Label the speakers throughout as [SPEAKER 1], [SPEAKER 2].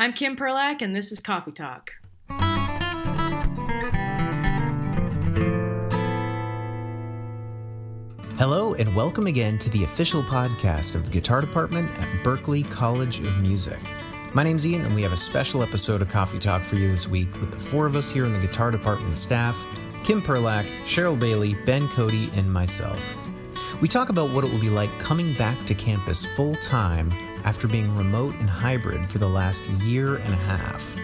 [SPEAKER 1] I'm Kim Perlak, and this is Coffee Talk.
[SPEAKER 2] Hello, and welcome again to the official podcast of the guitar department at Berklee College of Music. My name's Ian, and we have a special episode of Coffee Talk for you this week with the four of us here in the guitar department staff Kim Perlak, Cheryl Bailey, Ben Cody, and myself. We talk about what it will be like coming back to campus full time after being remote and hybrid for the last year and a half.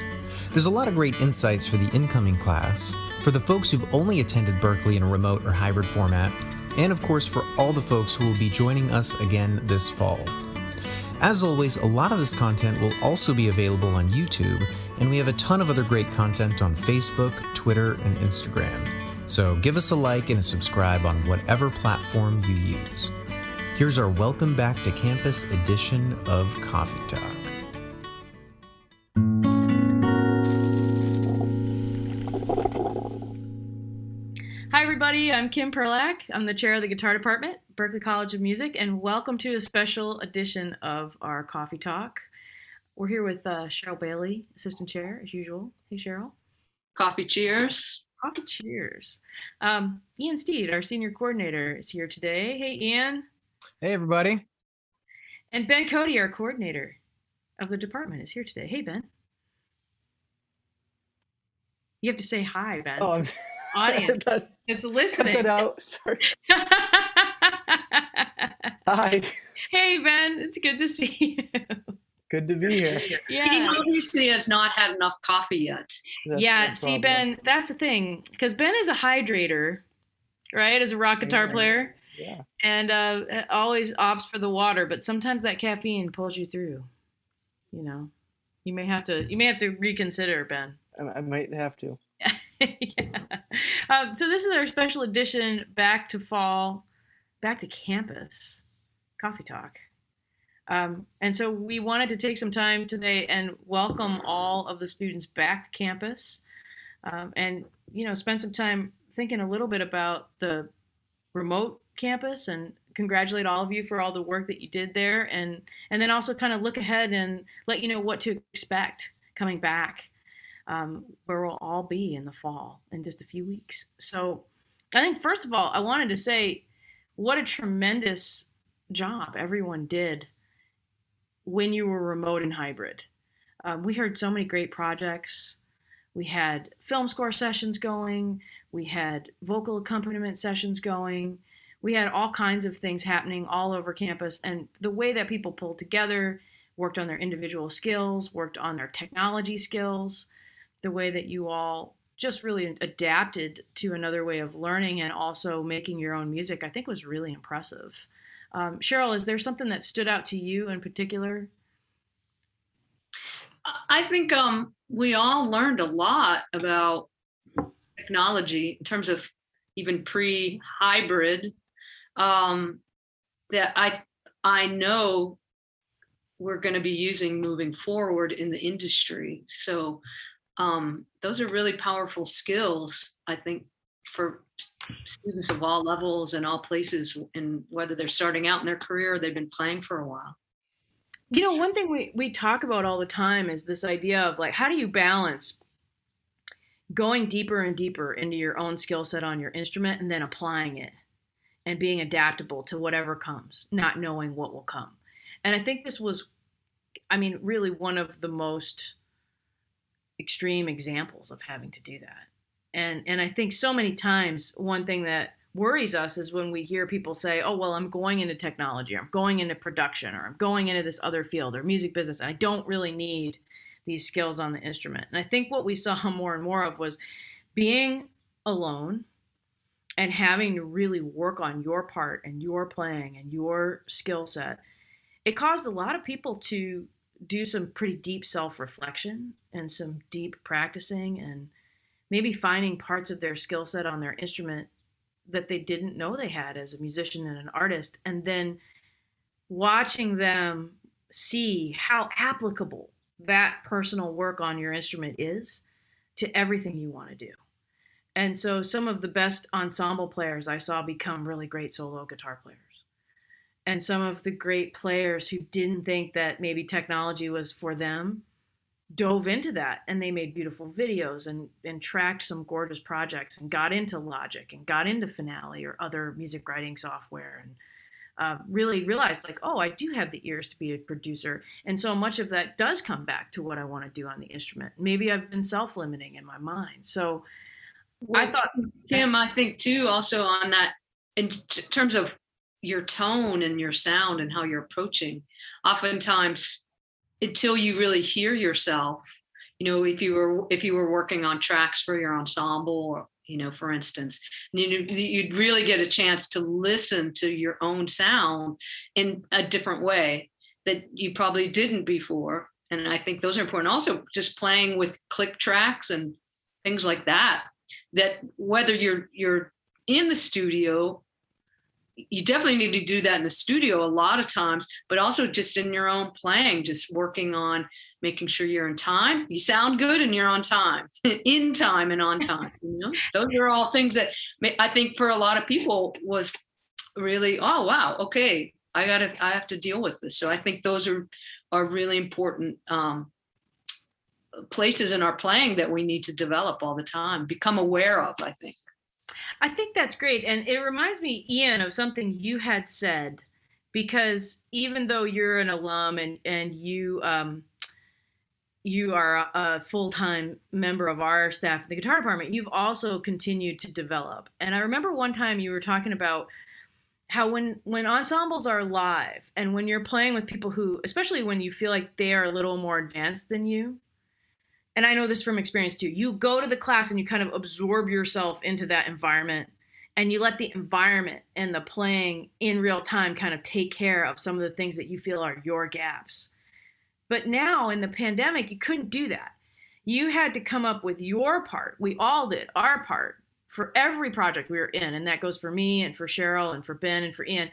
[SPEAKER 2] There's a lot of great insights for the incoming class, for the folks who've only attended Berklee in a remote or hybrid format, and of course for all the folks who will be joining us again this fall. As always, a lot of this content will also be available on YouTube, and we have a ton of other great content on Facebook, Twitter, and Instagram. So give us a like and a subscribe on whatever platform you use. Here's our Welcome Back to Campus edition of Coffee Talk.
[SPEAKER 1] Hi, everybody. I'm Kim Perlak. I'm the chair of the guitar department, Berklee College of Music, and welcome to a special edition of our Coffee Talk. We're here with uh, Cheryl Bailey, assistant chair, as usual. Hey, Cheryl.
[SPEAKER 3] Coffee cheers.
[SPEAKER 1] Coffee cheers. Um, Ian Steed, our senior coordinator, is here today. Hey, Ian.
[SPEAKER 4] Hey, everybody.
[SPEAKER 1] And Ben Cody, our coordinator of the department, is here today. Hey, Ben. You have to say hi, Ben.
[SPEAKER 4] Oh, I'm
[SPEAKER 1] Audience.
[SPEAKER 4] Cut
[SPEAKER 1] It's listening.
[SPEAKER 4] that out. Sorry. Hi.
[SPEAKER 1] hey, Ben. It's good to see you.
[SPEAKER 4] Good to be here.
[SPEAKER 1] Yeah.
[SPEAKER 3] He obviously has not had enough coffee yet.
[SPEAKER 4] That's
[SPEAKER 1] yeah.
[SPEAKER 4] no
[SPEAKER 1] See. Ben, that's the thing. Because Ben is a hydrator, right? As a rock guitar
[SPEAKER 4] Yeah.
[SPEAKER 1] player.
[SPEAKER 4] Yeah.
[SPEAKER 1] And uh, always opts for the water, but sometimes that caffeine pulls you through. You know, you may have to you may have to reconsider, Ben.
[SPEAKER 4] I, I might have to.
[SPEAKER 1] yeah. Um, so this is our special edition back to fall, back to campus, coffee talk. Um, and so we wanted to take some time today and welcome all of the students back to campus, um, and you know spend some time thinking a little bit about the remote campus and congratulate all of you for all the work that you did there and and then also kind of look ahead and let you know what to expect coming back um, where we'll all be in the fall in just a few weeks. So, I think first of all, I wanted to say what a tremendous job everyone did when you were remote and hybrid. Um, we heard so many great projects. We had film score sessions going. We had vocal accompaniment sessions going. We had all kinds of things happening all over campus. And the way that people pulled together, worked on their individual skills, worked on their technology skills, the way that you all just really adapted to another way of learning and also making your own music, I think was really impressive. Um, Cheryl, is there something that stood out to you in particular?
[SPEAKER 3] I think um, we all learned a lot about technology in terms of even pre-hybrid um, that I I know we're going to be using moving forward in the industry. So um, those are really powerful skills, I think, for students of all levels and all places, and whether they're starting out in their career or they've been playing for a while.
[SPEAKER 1] You know, one thing we, we talk about all the time is this idea of like, how do you balance going deeper and deeper into your own skill set on your instrument and then applying it and being adaptable to whatever comes, not knowing what will come. And I think this was, I mean, really one of the most extreme examples of having to do that. And and I think so many times one thing that worries us is when we hear people say, "Oh, well, I'm going into technology, or I'm going into production, or I'm going into this other field, or music business, and I don't really need these skills on the instrument." And I think what we saw more and more of was being alone and having to really work on your part and your playing and your skill set. It caused a lot of people to do some pretty deep self-reflection and some deep practicing and maybe finding parts of their skill set on their instrument that they didn't know they had as a musician and an artist and then watching them see how applicable that personal work on your instrument is to everything you want to do and so some of the best ensemble players i saw become really great solo guitar players and some of the great players who didn't think that maybe technology was for them dove into that and they made beautiful videos and and tracked some gorgeous projects and got into Logic and got into Finale or other music writing software and uh, really realized like oh I do have the ears to be a producer and so much of that does come back to what I want to do on the instrument. Maybe I've been self-limiting in my mind. So I thought
[SPEAKER 3] Kim, I think too, also on that in t- terms of your tone and your sound and how you're approaching, oftentimes until you really hear yourself, you know, if you were if you were working on tracks for your ensemble or you know, for instance, you you'd really get a chance to listen to your own sound in a different way that you probably didn't before. And I think those are important. Also, just playing with click tracks and things like that. That whether you're you're in the studio you definitely need to do that in the studio a lot of times, but also just in your own playing, just working on making sure you're in time. You sound good and you're on time, in time and on time. You know, those are all things that I think for a lot of people was really, oh wow, okay, I gotta, I have to deal with this. So I think those are are really important um, places in our playing that we need to develop all the time, become aware of. I think.
[SPEAKER 1] I think that's great. And it reminds me, Ian, of something you had said, because even though you're an alum and, and you, um, you are a, full-time member of our staff at the guitar department, you've also continued to develop. And I remember one time you were talking about how when when ensembles are live and when you're playing with people who especially when you feel like they are a little more advanced than you and I know this from experience too. You go to the class and you kind of absorb yourself into that environment and you let the environment and the playing in real time kind of take care of some of the things that you feel are your gaps. But now in the pandemic, you couldn't do that. You had to come up with your part. We all did our part for every project we were in. And that goes for me and for Cheryl and for Ben and for Ian.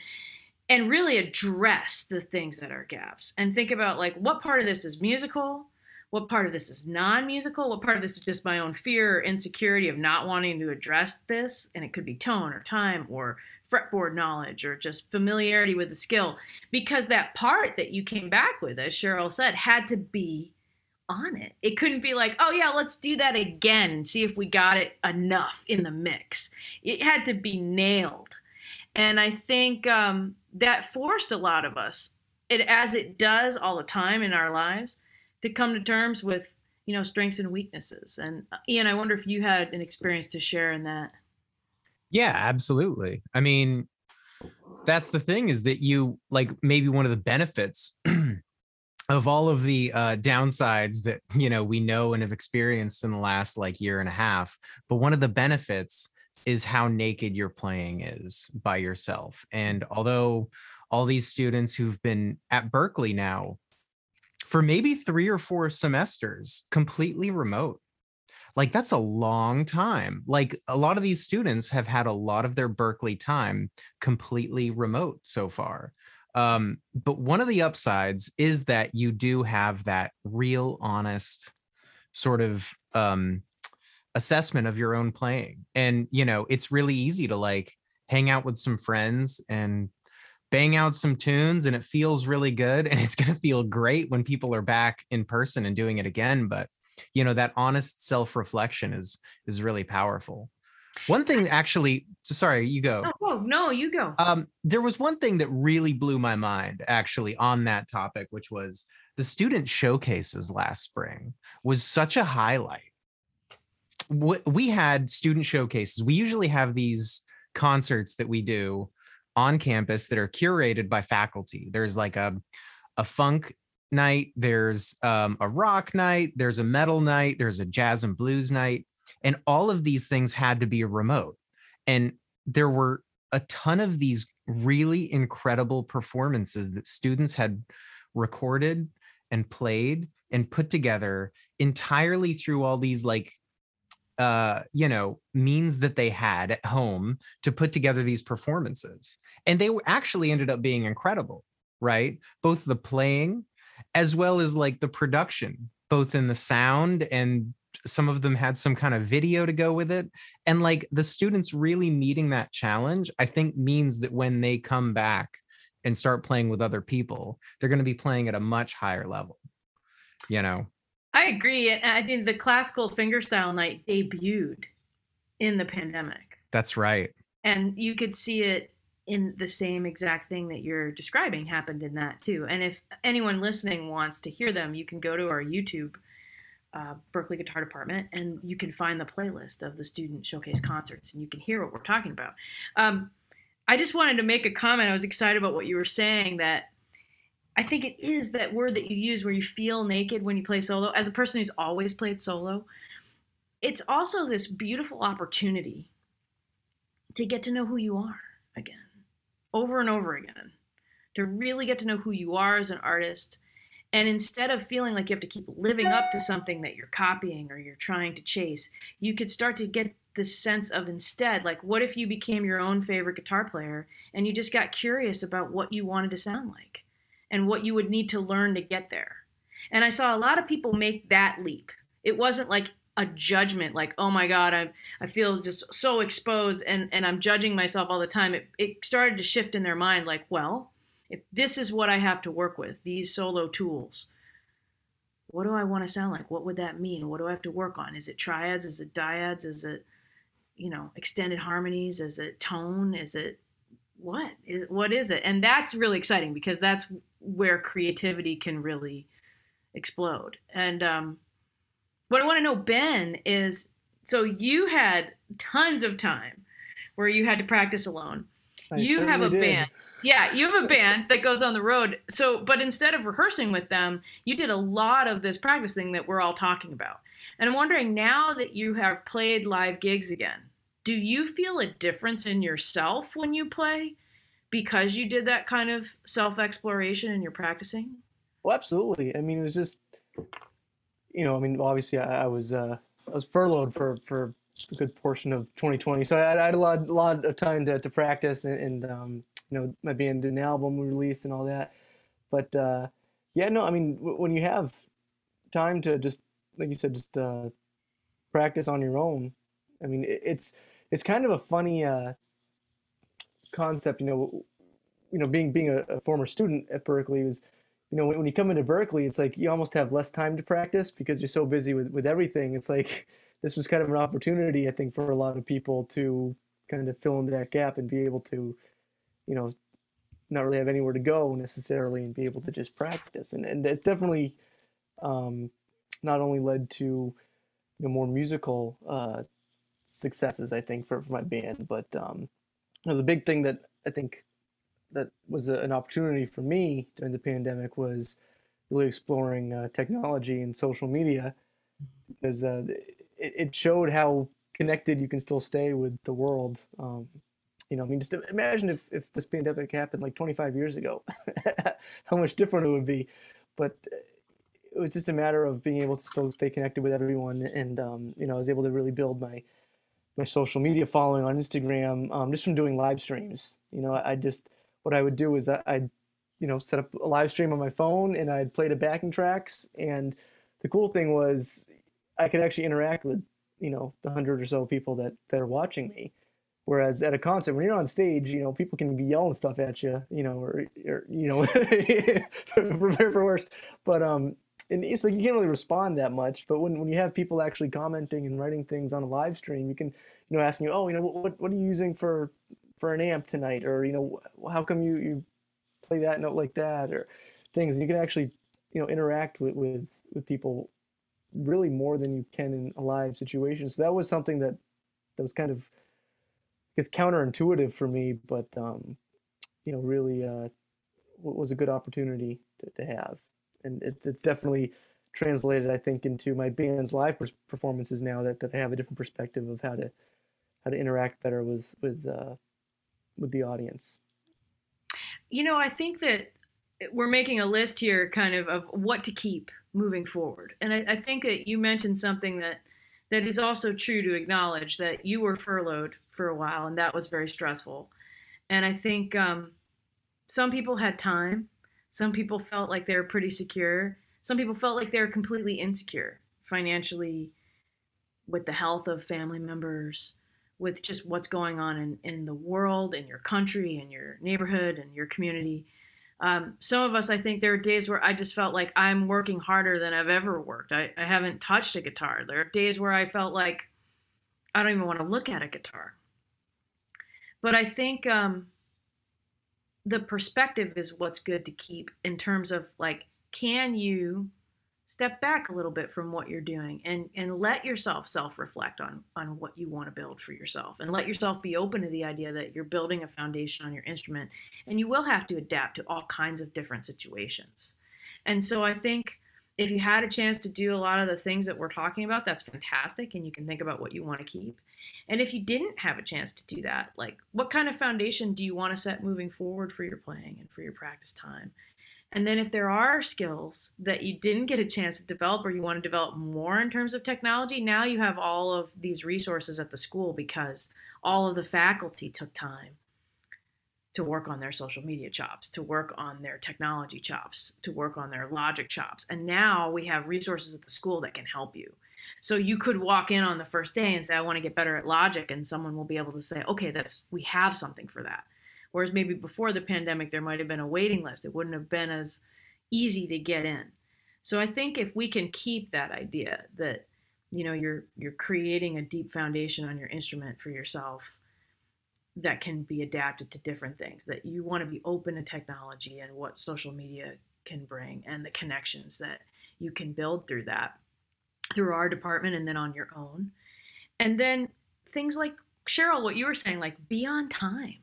[SPEAKER 1] And really address the things that are gaps and think about like what part of this is musical what part of this is non-musical? What part of this is just my own fear or insecurity of not wanting to address this? And it could be tone or time or fretboard knowledge or just familiarity with the skill. Because that part that you came back with as cheryl said had to be on it. It couldn't be like oh yeah let's do that again and see if we got it enough in the mix. It had to be nailed. And i think um, that forced a lot of us it as it does all the time in our lives to come to terms with you know strengths and weaknesses. And uh, ian i wonder if you had an experience to share in that.
[SPEAKER 2] Yeah absolutely. I mean that's the thing is that you like maybe one of the benefits of all of the uh, downsides that you know we know and have experienced in the last like year and a half but one of the benefits is how naked your playing is by yourself. And although all these students who've been at Berklee now for maybe three or four semesters completely remote. Like that's a long time. Like a lot of these students have had a lot of their Berklee time completely remote so far. Um, but one of the upsides is that you do have that real honest sort of um, assessment of your own playing. And, you know, it's really easy to like hang out with some friends and bang out some tunes and it feels really good and it's going to feel great when people are back in person and doing it again but you know that honest self-reflection is is really powerful. One thing actually sorry you go.
[SPEAKER 1] Oh no you go.
[SPEAKER 2] Um there was one thing that really blew my mind actually on that topic which was the student showcases last spring was such a highlight. We had student showcases. We usually have these concerts that we do on campus that are curated by faculty. There's like a a funk night, there's um, a rock night, there's a metal night, there's a jazz and blues night, and all of these things had to be remote. And there were a ton of these really incredible performances that students had recorded and played and put together entirely through all these like uh, you know, means that they had at home to put together these performances. And they actually ended up being incredible, right? Both the playing as well as like the production, both in the sound and some of them had some kind of video to go with it. And like the students really meeting that challenge, I think means that when they come back and start playing with other people, they're going to be playing at a much higher level, you know?
[SPEAKER 1] I agree. And I think the classical fingerstyle night debuted in the pandemic.
[SPEAKER 2] That's right.
[SPEAKER 1] And you could see it in the same exact thing that you're describing happened in that too. And if anyone listening wants to hear them, you can go to our YouTube, uh, Berklee Guitar Department, and you can find the playlist of the student showcase concerts, and you can hear what we're talking about. Um, I just wanted to make a comment. I was excited about what you were saying that I think it is that word that you use where you feel naked when you play solo. As a person who's always played solo, it's also this beautiful opportunity to get to know who you are again, over and over again, to really get to know who you are as an artist. And instead of feeling like you have to keep living up to something that you're copying or you're trying to chase, you could start to get this sense of instead, like, what if you became your own favorite guitar player and you just got curious about what you wanted to sound like and what you would need to learn to get there? And I saw a lot of people make that leap. It wasn't like a judgment like oh my god i i feel just so exposed and and i'm judging myself all the time. It, it started to shift in their mind like well if this is what i have to work with these solo tools what do i want to sound like? What would that mean? What do i have to work on? Is it triads? Is it dyads? Is it you know extended harmonies? Is it tone? Is it what? Is, what is it? And that's really exciting because that's where creativity can really explode and um what I want to know, Ben, is so you had tons of time where you had to practice alone.
[SPEAKER 4] I
[SPEAKER 1] you have a
[SPEAKER 4] did.
[SPEAKER 1] band. Yeah, you have a band that goes on the road. So, but instead of rehearsing with them, you did a lot of this practice thing that we're all talking about. And I'm wondering now that you have played live gigs again, do you feel a difference in yourself when you play because you did that kind of self exploration and you're practicing?
[SPEAKER 4] Well, absolutely. I mean, it was just, you know, I mean, obviously, I, I was uh, I was furloughed for for a good portion of 2020, so I had, I had a lot lot of time to, to practice and, and um, you know, my band did an album released and all that. But uh, yeah, no, I mean, w- when you have time to just, like you said, just uh, practice on your own, I mean, it, it's it's kind of a funny uh, concept, you know. You know, being being a, a former student at Berklee was you know, when, when you come into Berklee, it's like you almost have less time to practice because you're so busy with, with everything. It's like this was kind of an opportunity, I think, for a lot of people to kind of fill in that gap and be able to, you know, not really have anywhere to go necessarily and be able to just practice. And, and it's definitely um, not only led to, you know, more musical uh, successes, I think, for, for my band, but um, know, the big thing that I think that was a, an opportunity for me during the pandemic was really exploring uh, technology and social media because uh, it, it showed how connected you can still stay with the world. Um, you know, I mean, just imagine if, if this pandemic happened like 25 years ago, how much different it would be. But uh, it was just a matter of being able to still stay connected with everyone, and um, you know, I was able to really build my my social media following on Instagram um, just from doing live streams. You know, I, just what I would do is I- I'd, you know, set up a live stream on my phone and I'd play the backing tracks. And the cool thing was I could actually interact with, you know, the hundred or so people that, that are watching me. Whereas at a concert, when you're on stage, you know, people can be yelling stuff at you, you know, or, or you know, prepare for worst. But um, and it's like you can't really respond that much. But when, when you have people actually commenting and writing things on a live stream, you can, you know, asking you, oh, you know, what what are you using for for an amp tonight? Or you know how come you you play that note like that? Or things. You can actually you know interact with with, with people really more than you can in a live situation. So that was something that that was kind of it's counterintuitive for me but um you know really uh was a good opportunity to, to have and it's it's definitely translated i think into my band's live performances now that, that i have a different perspective of how to how to interact better with with uh with the audience?
[SPEAKER 1] You know, I think that we're making a list here kind of of what to keep moving forward. And I, I, think that you mentioned something that that is also true to acknowledge that you were furloughed for a while and that was very stressful. And I think um, some people had time. Some people felt like they were pretty secure. Some people felt like they were completely insecure financially with the health of family members with just what's going on in, in the world, in your country, in your neighborhood, and your community. Um, some of us, I think there are days where I just felt like I'm working harder than I've ever worked. I, I haven't touched a guitar. There are days where I felt like I don't even want to look at a guitar. But I think um, the perspective is what's good to keep in terms of like, can you step back a little bit from what you're doing and and let yourself self-reflect on on what you want to build for yourself and let yourself be open to the idea that you're building a foundation on your instrument and you will have to adapt to all kinds of different situations. And so i think if you had a chance to do a lot of the things that we're talking about that's fantastic and you can think about what you want to keep and if you didn't have a chance to do that like what kind of foundation do you want to set moving forward for your playing and for your practice time and then if there are skills that you didn't get a chance to develop or you want to develop more in terms of technology, now you have all of these resources at the school because all of the faculty took time to work on their social media chops, to work on their technology chops, to work on their logic chops. And now we have resources at the school that can help you. So you could walk in on the first day and say, I want to get better at logic, and someone will be able to say, okay, that's we have something for that. Whereas maybe before the pandemic, there might have been a waiting list. It wouldn't have been as easy to get in. So I think if we can keep that idea that you know you're you're creating a deep foundation on your instrument for yourself that can be adapted to different things that you want to be open to technology and what social media can bring and the connections that you can build through that through our department and then on your own and then things like cheryl what you were saying like be on time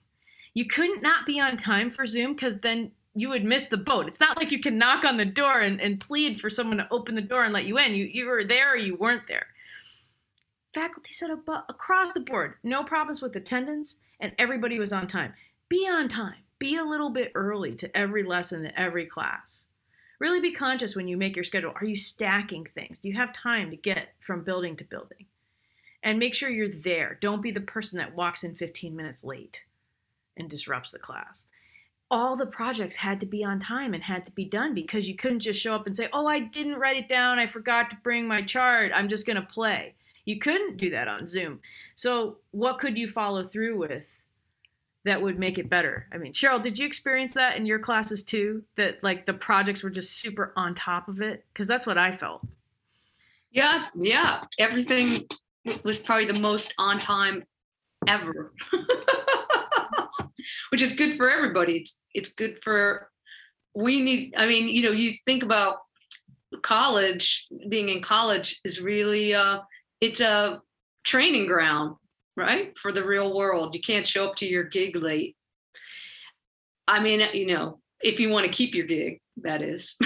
[SPEAKER 1] you couldn't not be on time for Zoom because then you would miss the boat. It's not like you can knock on the door and, and plead for someone to open the door and let you in. You, you were there or you weren't there. Faculty up across the board, no problems with attendance, and everybody was on time. Be on time. Be a little bit early to every lesson, to every class. Really be conscious when you make your schedule. Are you stacking things? Do you have time to get from building to building? And make sure you're there. Don't be the person that walks in 15 minutes late and disrupts the class. All the projects had to be on time and had to be done because you couldn't just show up and say, Oh, I didn't write it down. I forgot to bring my chart. I'm just going to play. You couldn't do that on Zoom. So, what could you follow through with that would make it better? I mean, Cheryl, did you experience that in your classes too? That like the projects were just super on top of it? Because that's what I felt.
[SPEAKER 3] Yeah, yeah. Everything was probably the most on time ever. which is good for everybody. It's it's good for we need. I mean, you know, you think about college. Being in college is really uh, it's a training ground, right, for the real world. You can't show up to your gig late. I mean, you know, if you want to keep your gig, that is.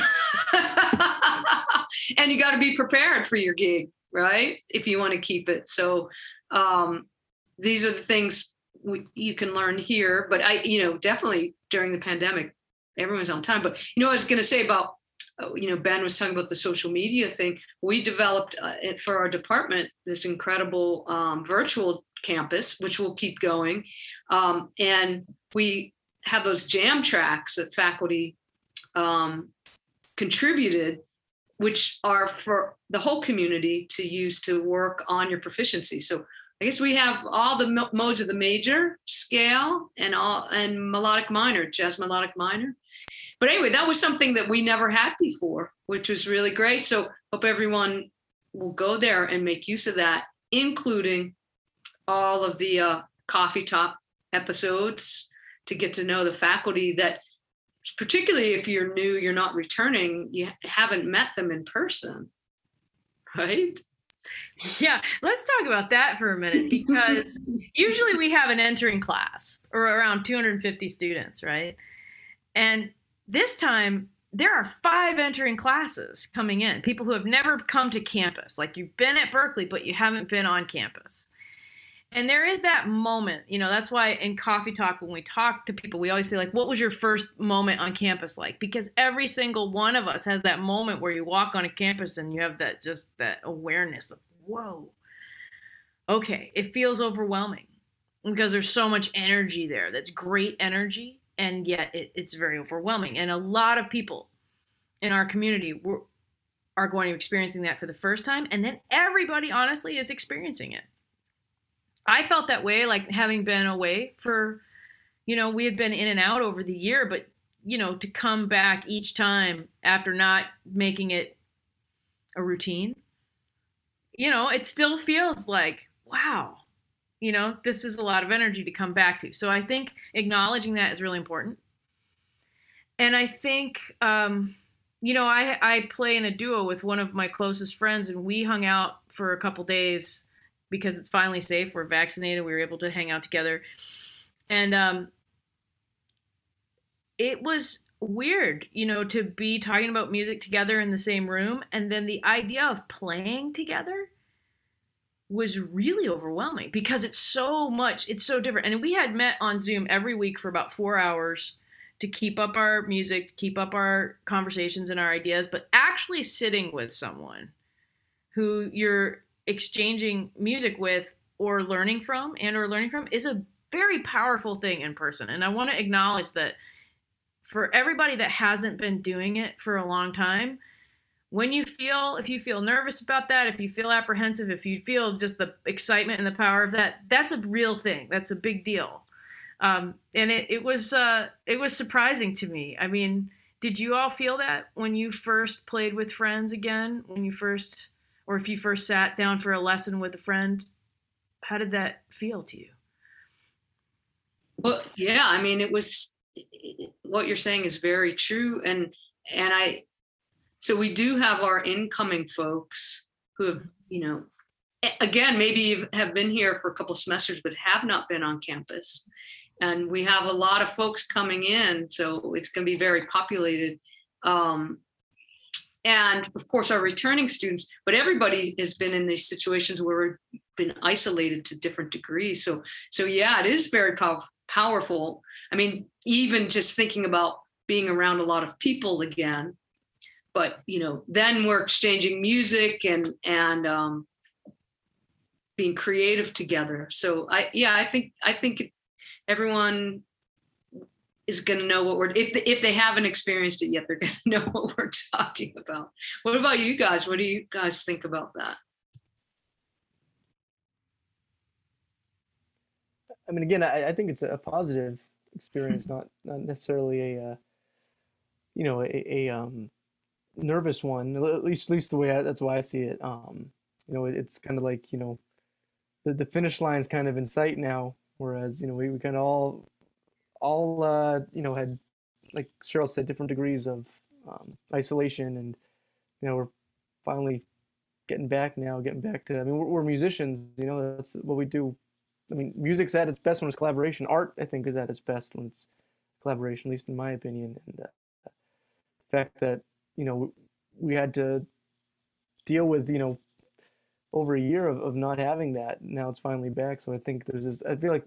[SPEAKER 3] and you got to be prepared for your gig, right? If you want to keep it. So um, these are the things we, you can learn here. But I, you know, definitely during the pandemic, everyone's on time. But you know, I was going to say about, uh, you know, Ben was talking about the social media thing. We developed uh, for our department this incredible um, virtual campus, which will keep going, um, and we have those jam tracks that faculty um, contributed which are for the whole community to use to work on your proficiency. So I guess we have all the modes of the major scale and all and melodic minor, jazz melodic minor. But anyway, that was something that we never had before, which was really great. So hope everyone will go there and make use of that, including all of the uh, Coffee Talk episodes to get to know the faculty that particularly if you're new you're not returning you haven't met them in person right
[SPEAKER 1] yeah, let's talk about that for a minute because usually we have an entering class or around 250 students, right? And this time there are five entering classes coming in, people who have never come to campus. Like you've been at Berklee but you haven't been on campus. And there is that moment, you know, that's why in coffee talk, when we talk to people, we always say, like, what was your first moment on campus like? Because every single one of us has that moment where you walk on a campus and you have that just that awareness of whoa, okay, it feels overwhelming because there's so much energy there. That's great energy, and yet it, it's very overwhelming. And a lot of people in our community are going to be experiencing that for the first time, and then everybody, honestly, is experiencing it. I felt that way, like having been away for, you know, we had been in and out over the year, but you know, to come back each time after not making it a routine, you know, it still feels like, wow, you know, this is a lot of energy to come back to. So I think acknowledging that is really important. And I think, um, you know, I, I play in a duo with one of my closest friends, and we hung out for a couple days because it's finally safe. We're vaccinated. We were able to hang out together. And um, it was weird, you know, to be talking about music together in the same room. And then the idea of playing together was really overwhelming because it's so much, it's so different. And we had met on Zoom every week for about four hours to keep up our music, keep up our conversations and our ideas, but actually sitting with someone who you're exchanging music with or learning from and or learning from is a very powerful thing in person. And I want to acknowledge that for everybody that hasn't been doing it for a long time, when you feel if you feel nervous about that, if you feel apprehensive, if you feel just the excitement and the power of that, that's a real thing. That's a big deal. Um, and it, it was uh, it was surprising to me. I mean, did you all feel that when you first played with friends again? When you first or if you first sat down for a lesson with a friend, how did that feel to you?
[SPEAKER 3] Well, yeah, I mean, it was what you're saying is very true, and and I, so we do have our incoming folks who have, you know, again maybe have been here for a couple semesters but have not been on campus, and we have a lot of folks coming in, so it's going to be very populated. Um, and of course our returning students but everybody has been in these situations where we've been isolated to different degrees. So so yeah it is very pow- powerful. I mean even just thinking about being around a lot of people again but you know then we're exchanging music and and um being creative together. So i yeah i think i think everyone is going to know what we're if if they haven't experienced it yet they're going to know what we're talking about. What about you guys? What do you guys think about that?
[SPEAKER 4] I mean again i, I think it's a positive experience not not necessarily a uh, you know a, a um nervous one at least at least the way I, that's why i see it. Um you know it's kind of like you know the, the finish line's kind of in sight now whereas you know we, we kind of all all uh, you know had like Cheryl said different degrees of um, isolation and you know we're finally getting back now getting back to I mean we're, we're, musicians you know that's what we do. I mean music's at its best when it's collaboration. Art I think is at its best when it's collaboration at least in my opinion. And uh, the fact that you know we had to deal with you know over a year of, of not having that now it's finally back. So I think there's this I feel like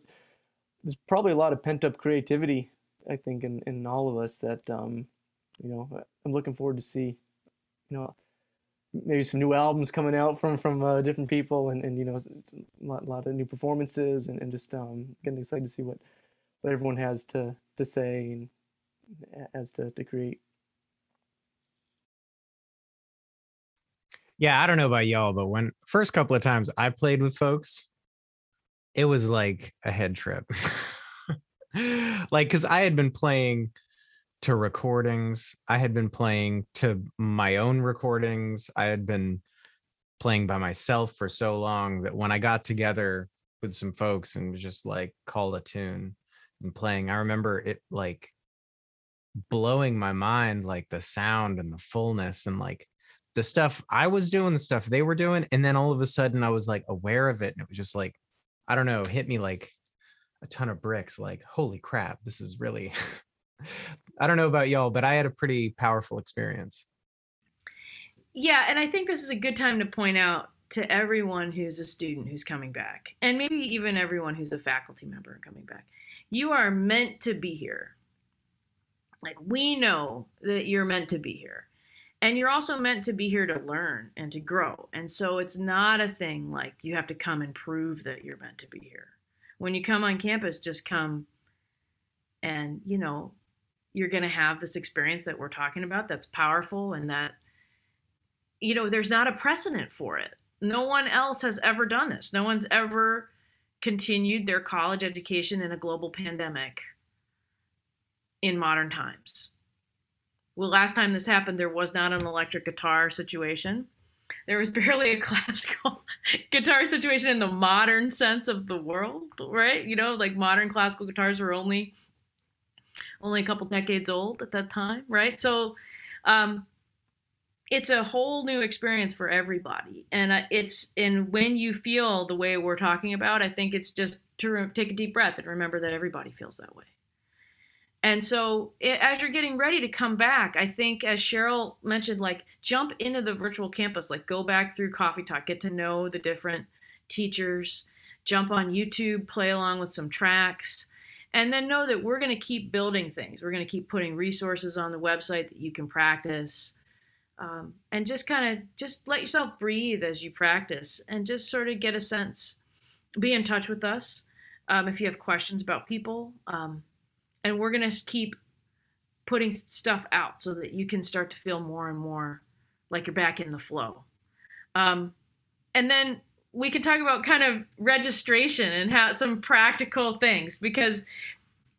[SPEAKER 4] there's probably a lot of pent up creativity, I think, in, in all of us that, um, you know, I'm looking forward to see, you know, maybe some new albums coming out from from uh, different people and, and you know a lot, a lot of new performances and, and just um, getting excited to see what what everyone has to to say and as to, to create.
[SPEAKER 2] Yeah i don't know about y'all but when first couple of times i played with folks it was like a head trip. like, because I had been playing to recordings, I had been playing to my own recordings, I had been playing by myself for so long that when I got together with some folks and was just like called a tune and playing, I remember it like blowing my mind, like the sound and the fullness and like the stuff I was doing, the stuff they were doing. And then all of a sudden I was like aware of it. And it was just like, I don't know, hit me like a ton of bricks. Like, holy crap, this is really, I don't know about y'all, but I had a pretty powerful experience.
[SPEAKER 1] Yeah. And I think this is a good time to point out to everyone who's a student who's coming back, and maybe even everyone who's a faculty member coming back, you are meant to be here. Like, we know that you're meant to be here. And you're also meant to be here to learn and to grow. And so it's not a thing like you have to come and prove that you're meant to be here. When you come on campus, just come and, you know, you're going to have this experience that we're talking about that's powerful and that, you know, there's not a precedent for it. No one else has ever done this. No one's ever continued their college education in a global pandemic in modern times. Well, last time this happened, there was not an electric guitar situation. There was barely a classical guitar situation in the modern sense of the world, right? You know, like modern classical guitars were only only a couple decades old at that time, right? So um, it's a whole new experience for everybody, and uh, it's and when you feel the way we're talking about, I think it's just to re- take a deep breath and remember that everybody feels that way. And so, it, as you're getting ready to come back, I think, as Cheryl mentioned, like jump into the virtual campus, like go back through Coffee Talk, get to know the different teachers, jump on YouTube, play along with some tracks, and then know that we're going to keep building things. We're going to keep putting resources on the website that you can practice. Um, and just kind of just let yourself breathe as you practice and just sort of get a sense be in touch with us um, if you have questions about people um, and we're going to keep putting stuff out so that you can start to feel more and more like you're back in the flow. Um, and then we can talk about kind of registration and how some practical things because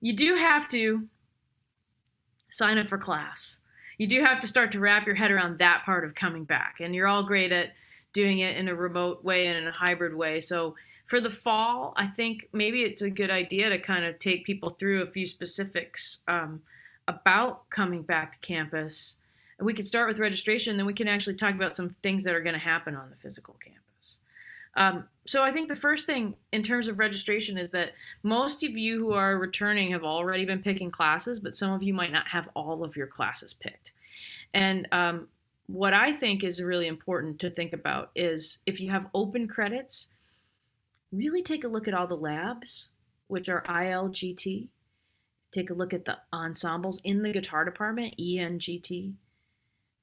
[SPEAKER 1] you do have to sign up for class. You do have to start to wrap your head around that part of coming back. And you're all great at doing it in a remote way and in a hybrid way. So for the fall, I think maybe it's a good idea to kind of take people through a few specifics um, about coming back to campus. And we could start with registration, then we can actually talk about some things that are going to happen on the physical campus. Um, so I think the first thing in terms of registration is that most of you who are returning have already been picking classes, but some of you might not have all of your classes picked. And um, what I think is really important to think about is if you have open credits, really take a look at all the labs, which are ILGT. Take a look at the ensembles in the guitar department, ENGT.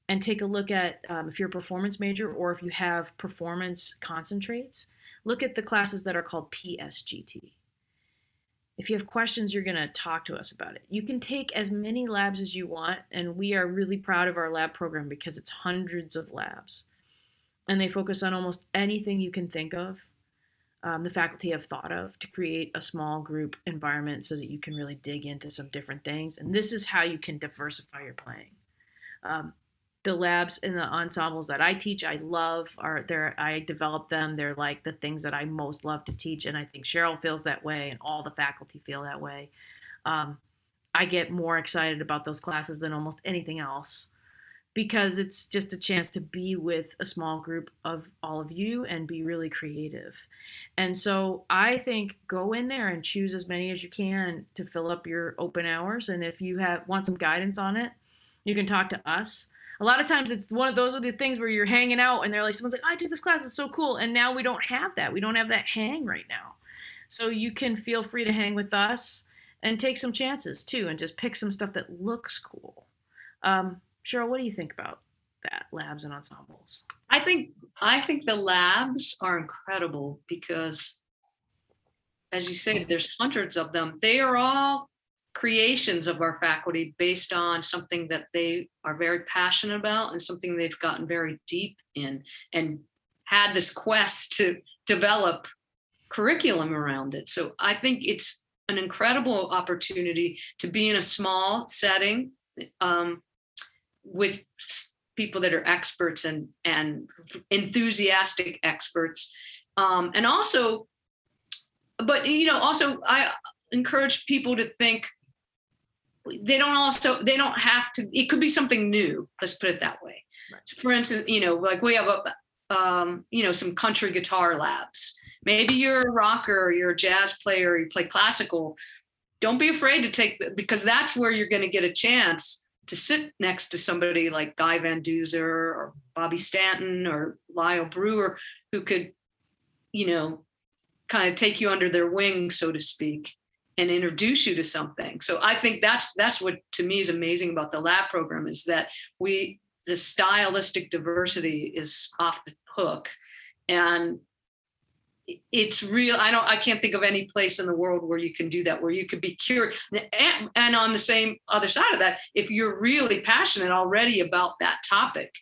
[SPEAKER 1] And take a look at um, if you're a performance major or if you have performance concentrates, look at the classes that are called PSGT. If you have questions, you're going to talk to us about it. You can take as many labs as you want, and we are really proud of our lab program because it's hundreds of labs. And they focus on almost anything you can think of um, the faculty have thought of to create a small group environment so that you can really dig into some different things. And this is how you can diversify your playing. Um, the labs and the ensembles that I teach, I love. Are there? I develop them. They're like the things that I most love to teach, and I think Cheryl feels that way, and all the faculty feel that way. Um, I get more excited about those classes than almost anything else because it's just a chance to be with a small group of all of you and be really creative. And so I think go in there and choose as many as you can to fill up your open hours. And if you have want some guidance on it, you can talk to us. A lot of times it's one of those are the things where you're hanging out and they're like someone's like, I did this class, it's so cool. And now we don't have that. We don't have that hang right now. So you can feel free to hang with us and take some chances too and just pick some stuff that looks cool. Um, Cheryl, what do you think about that, labs and ensembles?
[SPEAKER 3] I think I think the labs are incredible because as you say, there's hundreds of them. They are all creations of our faculty based on something that they are very passionate about and something they've gotten very deep in and had this quest to develop curriculum around it. So I think it's an incredible opportunity to be in a small setting um, with people that are experts and and enthusiastic experts. Um, and also but you know also i encourage people to think they don't also they don't have to it could be something new let's put it that way. Right. for instance you know like we have a um, you know some country guitar labs. Maybe you're a rocker or you're a jazz player or you play classical. Don't be afraid to take because that's where you're going to get a chance to sit next to somebody like Guy Van Duser or Bobby Stanton or Lyle Brewer, who could, you know, kind of take you under their wing, so to speak, and introduce you to something. So I think that's that's what to me is amazing about the lab program is that we the stylistic diversity is off the hook, and it's real i don't i can't think of any place in the world where you can do that where you could be cured and, and, on the same other side of that if you're really passionate already about that topic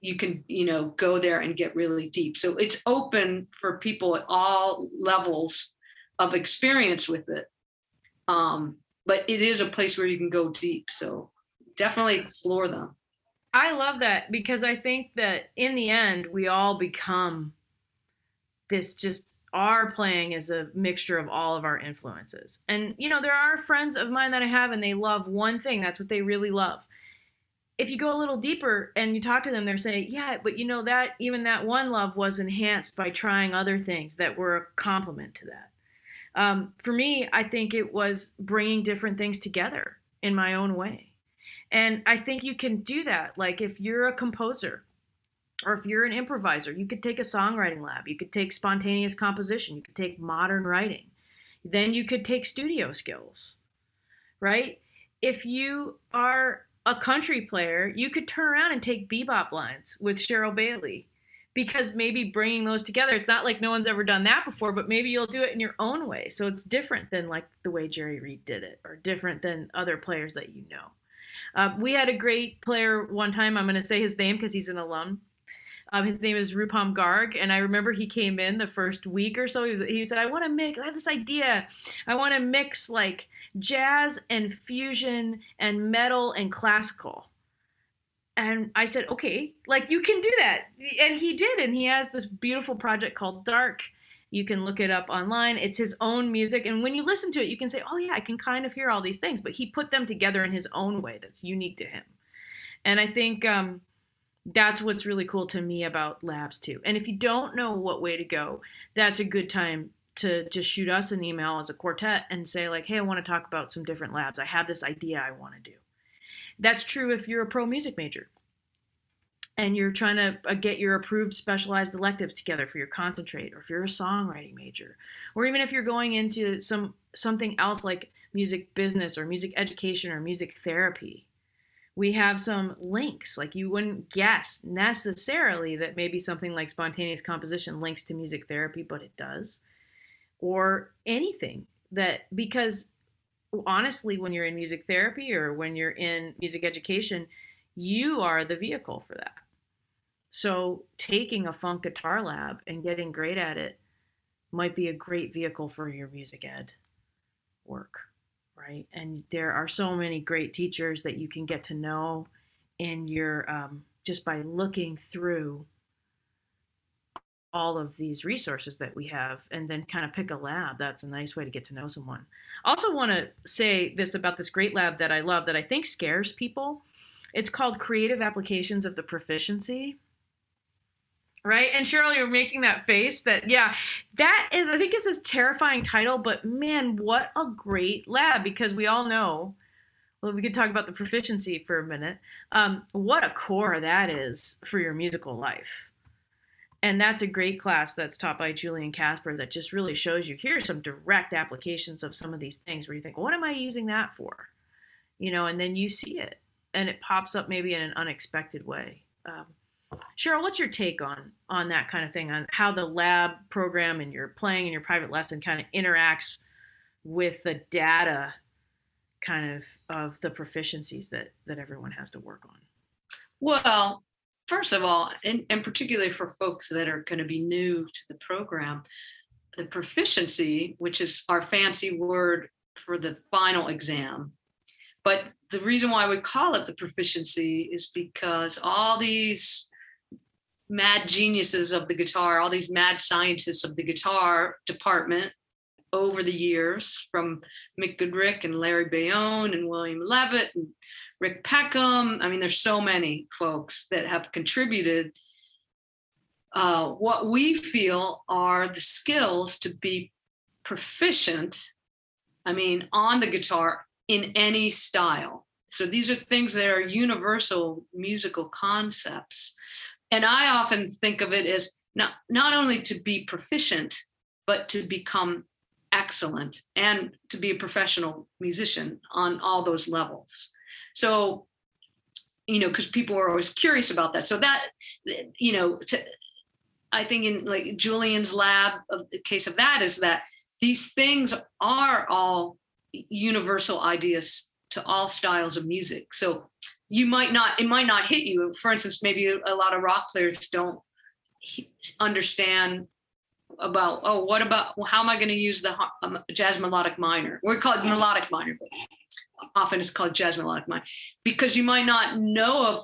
[SPEAKER 3] you can you know go there and get really deep so it's open for people at all levels of experience with it um but it is a place where you can go deep. So definitely explore them.
[SPEAKER 1] I love that because I think that in the end, we all become this just our playing is a mixture of all of our influences. And, you know, there are friends of mine that I have and they love one thing. That's what they really love. If you go a little deeper and you talk to them, they're saying, yeah, but you know, that even that one love was enhanced by trying other things that were a complement to that. Um, for me, I think it was bringing different things together in my own way. And I think you can do that. Like if you're a composer or if you're an improviser, you could take a songwriting lab, you could take spontaneous composition, you could take modern writing, then you could take studio skills, right? If you are a country player, you could turn around and take bebop lines with Cheryl Bailey because maybe bringing those together, it's not like no one's ever done that before, but maybe you'll do it in your own way. So it's different than like the way Jerry Reed did it or different than other players that you know. Uh, we had a great player one time. I'm going to say his name because he's an alum. Um, his name is Rupam Garg, and I remember he came in the first week or so. He, was, he said, "I want to mix. I have this idea. I want to mix like jazz and fusion and metal and classical." And I said, "Okay, like you can do that," and he did. And he has this beautiful project called Dark. You can look it up online. It's his own music, and when you listen to it, you can say, "Oh yeah, I can kind of hear all these things." But he put them together in his own way that's unique to him. And I think. Um, that's what's really cool to me about labs too. And if you don't know what way to go, that's a good time to just shoot us an email as a quartet and say like, "Hey, I want to talk about some different labs. I have this idea I want to do." That's true if you're a pro music major and you're trying to uh, get your approved specialized electives together for your concentrate or if you're a songwriting major or even if you're going into some something else like music business or music education or music therapy we have some links. Like you wouldn't guess necessarily that maybe something like spontaneous composition links to music therapy, but it does. Or anything that, because honestly, when you're in music therapy or when you're in music education, you are the vehicle for that. So taking a funk guitar lab and getting great at it might be a great vehicle for your music ed work right? And there are so many great teachers that you can get to know in your um, just by looking through all of these resources that we have and then kind of pick a lab. That's a nice way to get to know someone. Also want to say this about this great lab that i love that i think scares people. It's called creative applications of the proficiency right? And Cheryl, you're making that face that, yeah, that is, I think it's a terrifying title, but man, what a great lab because we all know, well, we could talk about the proficiency for a minute. Um, what a core that is for your musical life. And that's a great class that's taught by Julien Kasper that just really shows you here are some direct applications of some of these things where you think, what am I using that for? You know, and then you see it and it pops up maybe in an unexpected way. Um, Cheryl, what's your take on on that kind of thing, on how the lab program and your playing and your private lesson kind of interacts with the data kind of of the proficiencies that that everyone has to work on?
[SPEAKER 3] Well, first of all, and, and particularly for folks that are going to be new to the program, the proficiency, which is our fancy word for the final exam, but the reason why we call it the proficiency is because all these mad geniuses of the guitar, all these mad scientists of the guitar department over the years, from Mick Goodrick and Larry Baione and William Leavitt and Rick Peckham. I mean, there's so many folks that have contributed. Uh, what we feel are the skills to be proficient, I mean, on the guitar in any style. So these are things that are universal musical concepts and I often think of it as not, not only to be proficient, but to become excellent and to be a professional musician on all those levels. So, you know, because people are always curious about that. So that, you know, to, I think in like Julien's lab, of the case of that is that these things are all universal ideas to all styles of music. So you might not it might not hit you. For instance maybe a lot of rock players don't understand about oh what about well, how am i going to use the um, jazz melodic minor? We call it melodic minor but often it's called jazz melodic minor. Because you might not know of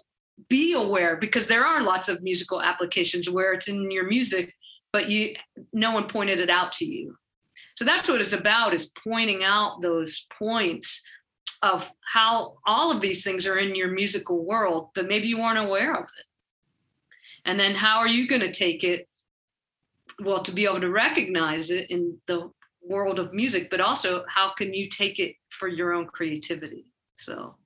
[SPEAKER 3] be aware because there are lots of musical applications where it's in your music but you no one pointed it out to you. So that's what it's about is pointing out those points of how all of these things are in your musical world but maybe you weren't aware of it. And then how are you going to take it well to be able to recognize it in the world of music but also how can you take it for your own creativity? So.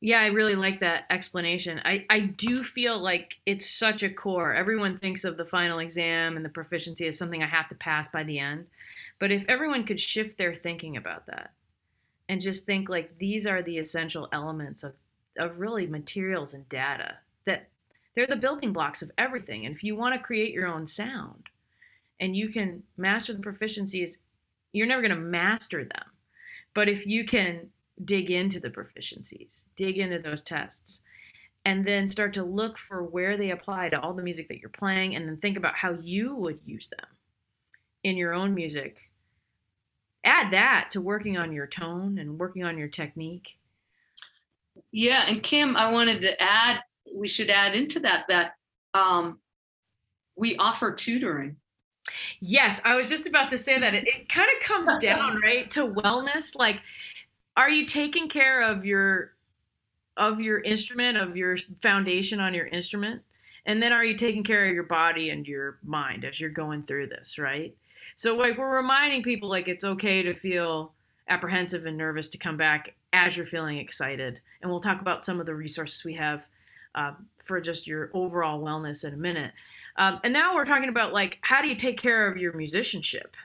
[SPEAKER 1] Yeah i really like that explanation. I i do feel like it's such a core. Everyone thinks of the final exam and the proficiency as something i have to pass by the end but if everyone could shift their thinking about that and just think like these are the essential elements of of really materials and data that they're the building blocks of everything. And if you want to create your own sound and you can master the proficiencies, you're never going to master them. But if you can dig into the proficiencies, dig into those tests, and then start to look for where they apply to all the music that you're playing, and then think about how you would use them in your own music. Add that to working on your tone and working on your technique.
[SPEAKER 3] Yeah, and Kim, I wanted to add we should add into that that um, we offer tutoring.
[SPEAKER 1] Yes, I was just about to say that. It, it kind of comes down right to wellness. Like, are you taking care of your of your instrument, of your foundation on your instrument? And then are you taking care of your body and your mind as you're going through this, right? So like we're reminding people like it's okay to feel apprehensive and nervous to come back as you're feeling excited. And we'll talk about some of the resources we have uh, for just your overall wellness in a minute. Um, and now we're talking about like how do you take care of your musicianship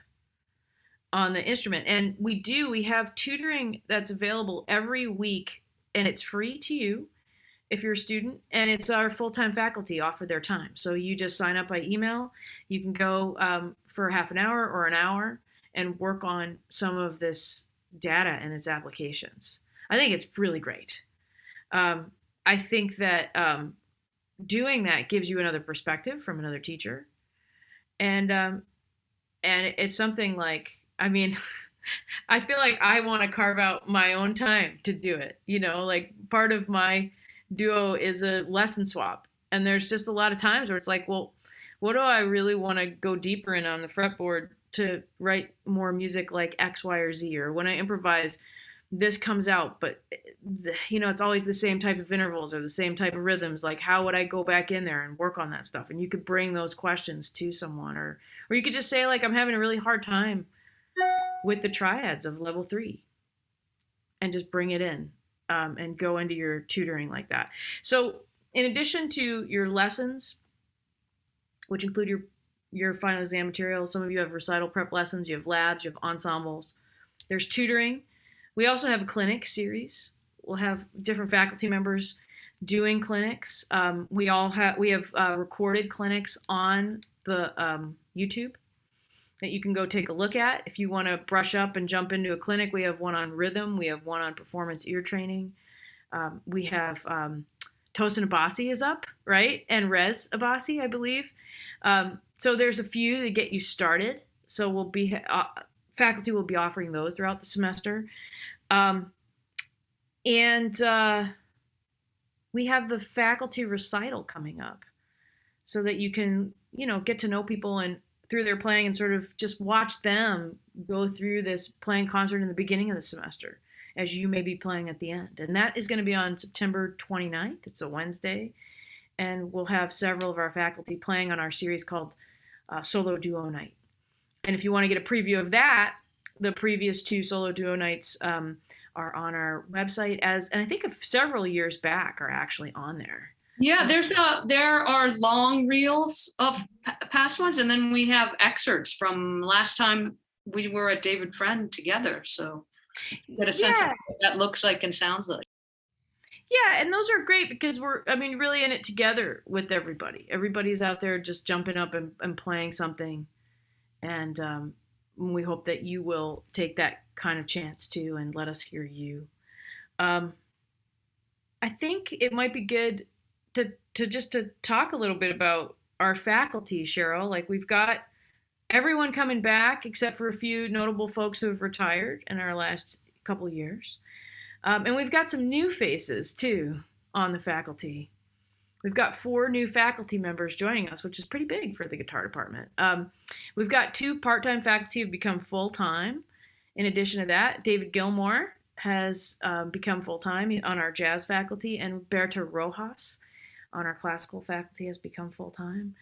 [SPEAKER 1] on the instrument? And we do. We have tutoring that's available every week, and it's free to you if you're a student, and it's our full-time faculty offer their time. So you just sign up by email. You can go um, for half an hour or an hour and work on some of this data and its applications. I think it's really great. Um, I think that um, doing that gives you another perspective from another teacher, and um, and it's something like I mean. I feel like I want to carve out my own time to do it. You know, like part of my duo is a lesson swap. And there's just a lot of times where it's like, well, what do I really want to go deeper in on the fretboard to write more music like X, Y, or Z? Or when I improvise, this comes out but you know it's always the same type of intervals or the same type of rhythms like how would i go back in there and work on that stuff and you could bring those questions to someone or or you could just say like i'm having a really hard time with the triads of level three and just bring it in um, and go into your tutoring like that so in addition to your lessons which include your your final exam material some of you have recital prep lessons you have labs you have ensembles there's tutoring we also have a clinic series. We'll have different faculty members doing clinics. Um, we all have we have uh, recorded clinics on the um, YouTube that you can go take a look at if you want to brush up and jump into a clinic. We have one on rhythm. We have one on performance ear training. Um, we have um, Tosin Abasi is up, right? And Rez Abasi, I believe. Um, so there's a few that get you started. So we'll be uh, faculty will be offering those throughout the semester. Um, and uh, we have the faculty recital coming up so that you can, you know, get to know people and through their playing and sort of just watch them go through this playing concert in the beginning of the semester as you may be playing at the end. And that is going to be on September 29th. It's a Wednesday. And we'll have several of our faculty playing on our series called uh, Solo Duo Night. And if you want to get a preview of that, the previous two solo duo nights um, are on our website as, and I think several years back are actually on there.
[SPEAKER 3] Yeah, there's a, there are long reels of past ones, and then we have excerpts from last time we were at David Friend together. So you get a sense yeah. of what that looks like and sounds like.
[SPEAKER 1] Yeah, and those are great because we're, I mean, really in it together with everybody. Everybody's out there just jumping up and, and playing something. And um, we hope that you will take that kind of chance too and let us hear you. Um, I think it might be good to to just to talk a little bit about our faculty, Cheryl. Like we've got everyone coming back except for a few notable folks who have retired in our last couple years. Um, and we've got some new faces too on the faculty. We've got four new faculty members joining us, which is pretty big for the guitar department. Um, we've got two part time faculty who've become full time. In addition to that, David Gilmore has um, become full time on our jazz faculty, and Berta Rojas on our classical faculty has become full time.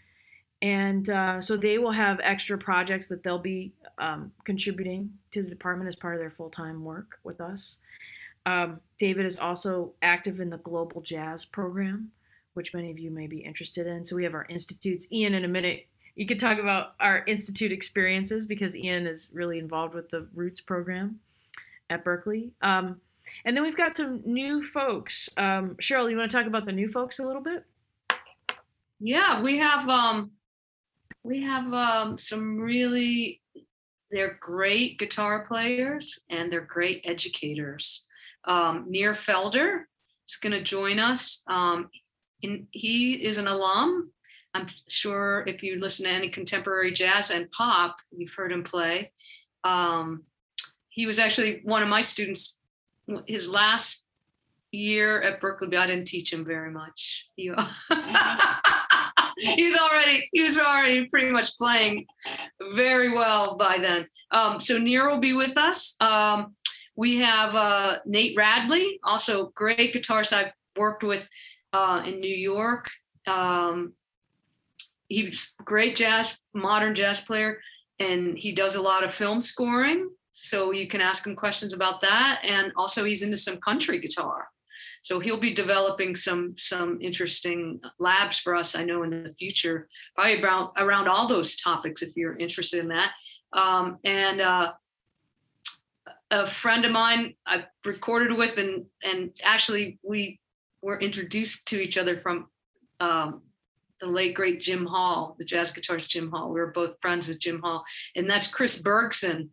[SPEAKER 1] And uh, so they will have extra projects that they'll be um, contributing to the department as part of their full time work with us. Um, David is also active in the Global Jazz program, which many of you may be interested in. So we have our institutes. Ian, in a minute, you could talk about our institute experiences because Ian is really involved with the Roots program at Berklee. Um, and then we've got some new folks. Um, Cheryl, you want to talk about the new folks a little bit?
[SPEAKER 3] Yeah, we have um, we have um, some really they're great guitar players and they're great educators. Um, Nir Felder is going to join us. Um, in, he is an alum. I'm sure if you listen to any contemporary jazz and pop, you've heard him play. Um, he was actually one of my students his last year at Berklee, but I didn't teach him very much. He, he was already he was already pretty much playing very well by then. Um, so Nir will be with us. Um, we have uh, Nate Radley, also great guitarist I've worked with uh, in New York. Um, he's a great jazz, modern jazz player, and he does a lot of film scoring. So you can ask him questions about that. And also he's into some country guitar. So he'll be developing some some interesting labs for us, I know, in the future, probably around around all those topics if you're interested in that. Um, and uh, a friend of mine I recorded with, and and actually we were introduced to each other from um, the late great Jim Hall, the jazz guitarist Jim Hall. We were both friends with Jim Hall, and that's Chris Bergson,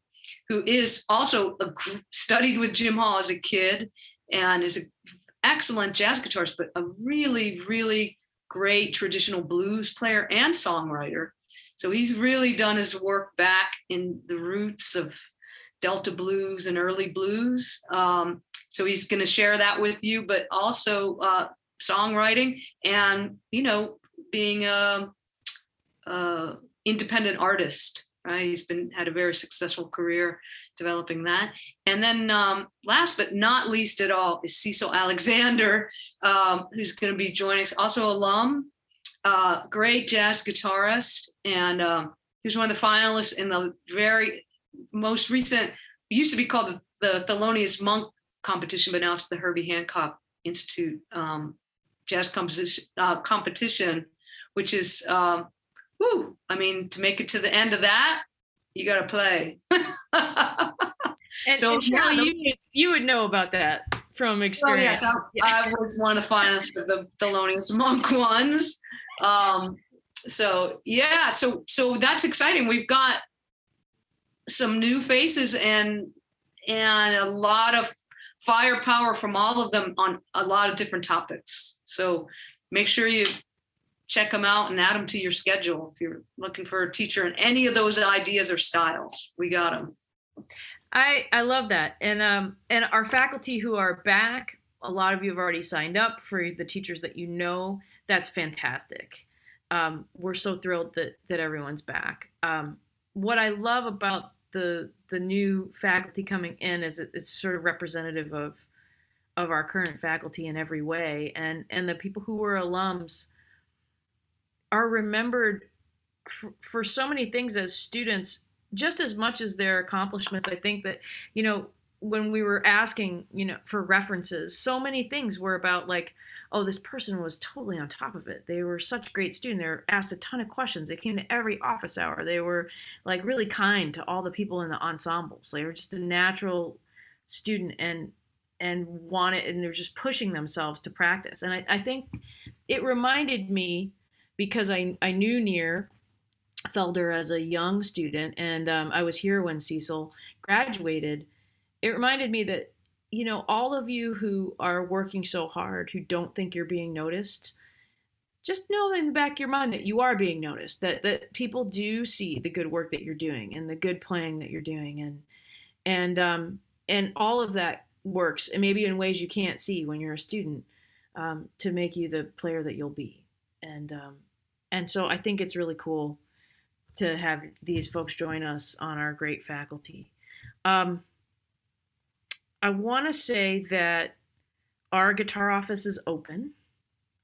[SPEAKER 3] who is also a, studied with Jim Hall as a kid and is an excellent jazz guitarist, but a really, really great traditional blues player and songwriter. So he's really done his work back in the roots of Delta blues and early blues. Um, so he's going to share that with you, but also uh, songwriting and you know being a, a independent artist right? He's been had a very successful career developing that. And then um, last but not least at all is Cecil Alexander, um, who's going to be joining us, also alum, uh, great jazz guitarist, and um, he was one of the finalists in the very most recent, used to be called the, the Thelonious Monk competition, but now it's the Herbie Hancock Institute um, jazz composition uh, competition, which is um, whew, I mean, to make it to the end of that, you got to play.
[SPEAKER 1] and, so, and yeah, you, you would know about that from experience.
[SPEAKER 3] Oh, yes, I, I, was one of the finalists of the Thelonious Monk ones. Um, so yeah, so so that's exciting. We've got some new faces and and a lot of firepower from all of them on a lot of different topics. So make sure you check them out and add them to your schedule if you're looking for a teacher in any of those ideas or styles. We got them
[SPEAKER 1] i i love that. And um and our faculty who are back a lot of you have already signed up for the teachers that you know. That's fantastic. Um, we're so thrilled that that everyone's back. Um, what i love about the the new faculty coming in is it, it's sort of representative of of our current faculty in every way. And and the people who were alums are remembered for, for so many things as students just as much as their accomplishments. I think that you know when we were asking you know for references so many things were about like oh this person was totally on top of it. They were such a great student. They were asked a ton of questions. They came to every office hour. They were like really kind to all the people in the ensembles. They were just a natural student and and wanted and they're just pushing themselves to practice. And I, I think it reminded me because I, I knew Nir Felder as a young student and um, I was here when Cecil graduated, it reminded me that, you know, all of you who are working so hard, who don't think you're being noticed, just know in the back of your mind that you are being noticed that that people do see the good work that you're doing and the good playing that you're doing. And and um and all of that works and maybe in ways you can't see when you're a student um, to make you the player that you'll be. And um, and so i think it's really cool to have these folks join us on our great faculty. Um, i want to say that our guitar office is open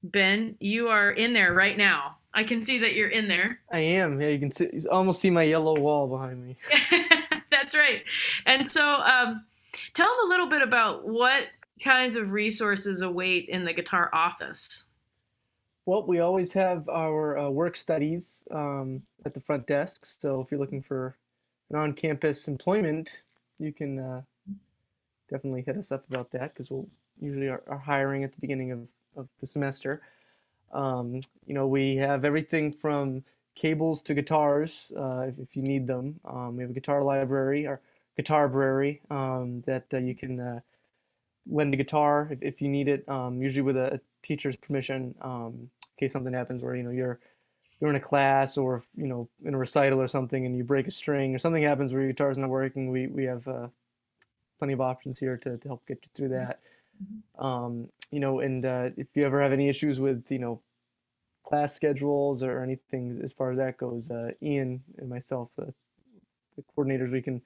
[SPEAKER 1] Ben, you are in there right now. I can see that you're in there.
[SPEAKER 4] I am. Yeah, you can see, you almost see my yellow wall behind me.
[SPEAKER 1] That's right. And so, um, tell them a little bit about what kinds of resources await in the guitar office.
[SPEAKER 4] Well, we always have our uh, work studies um, at the front desk. So if you're looking for an on-campus employment, you can uh, definitely hit us up about that because we'll usually are, are hiring at the beginning of of the semester. Um, you know, we have everything from cables to guitars uh, if, if, you need them. Um, we have a guitar library or guitar library um, that uh, you can uh, lend a guitar if, if you need it, um, usually with a, a teacher's permission um, in case something happens where, you know, you're you're in a class or, you know, in a recital or something and you break a string or something happens where your guitar's not working, we, we have uh, plenty of options here to, to help get you through that. Mm-hmm. Um, you know, and uh, if you ever have any issues with, you know, class schedules or anything as far as that goes, uh, Ian and myself, the, the, coordinators, we can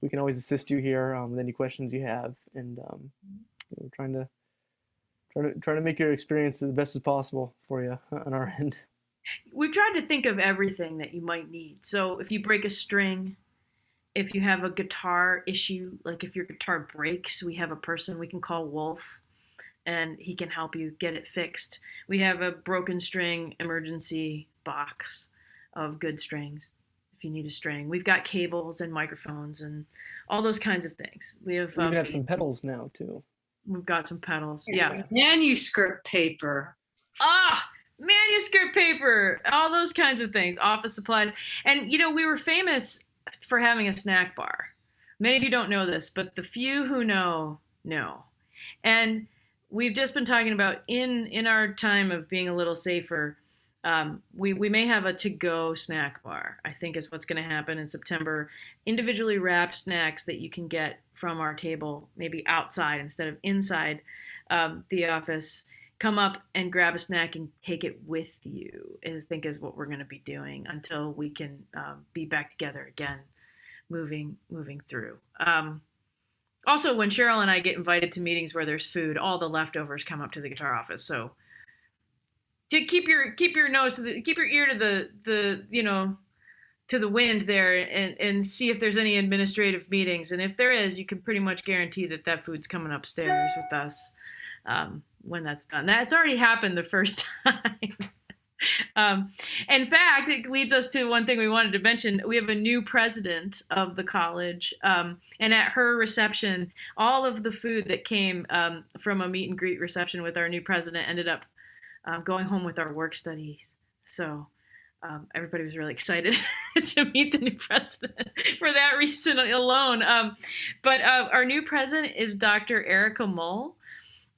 [SPEAKER 4] we can always assist you here um, with any questions you have, and um, you know, trying to trying to trying to make your experience the best as possible for you on our end.
[SPEAKER 1] We've tried to think of everything that you might need. So if you break a string, if you have a guitar issue, like if your guitar breaks, we have a person we can call Wolf and he can help you get it fixed. We have a broken string emergency box of good strings if you need a string. We've got cables and microphones and all those kinds of things. We have
[SPEAKER 4] we um, have some pedals now too.
[SPEAKER 1] We've got some pedals. Yeah.
[SPEAKER 3] Manuscript paper.
[SPEAKER 1] Ah, manuscript paper. All those kinds of things. Office supplies. And you know, we were famous for having a snack bar. Many of you don't know this, but the few who know know. And we've just been talking about in in our time of being a little safer. Um, we, we may have a to-go snack bar. I think is what's going to happen in September. Individually wrapped snacks that you can get from our table, maybe outside instead of inside um, the office. Come up and grab a snack and take it with you. I think is what we're going to be doing until we can um, be back together again, moving moving through. Um, also, when Cheryl and I get invited to meetings where there's food, all the leftovers come up to the guitar office. So to keep your keep your nose to the keep your ear to the the you know to the wind there and and see if there's any administrative meetings and if there is you can pretty much guarantee that that food's coming upstairs with us um, when that's done that's already happened the first time um, in fact, it leads us to one thing we wanted to mention. We have a new president of the college, um, and at her reception, all of the food that came um, from a meet and greet reception with our new president ended up uh, going home with our work study. So um, everybody was really excited to meet the new president for that reason alone. Um, but uh, our new president is Dr. Erica Muhl,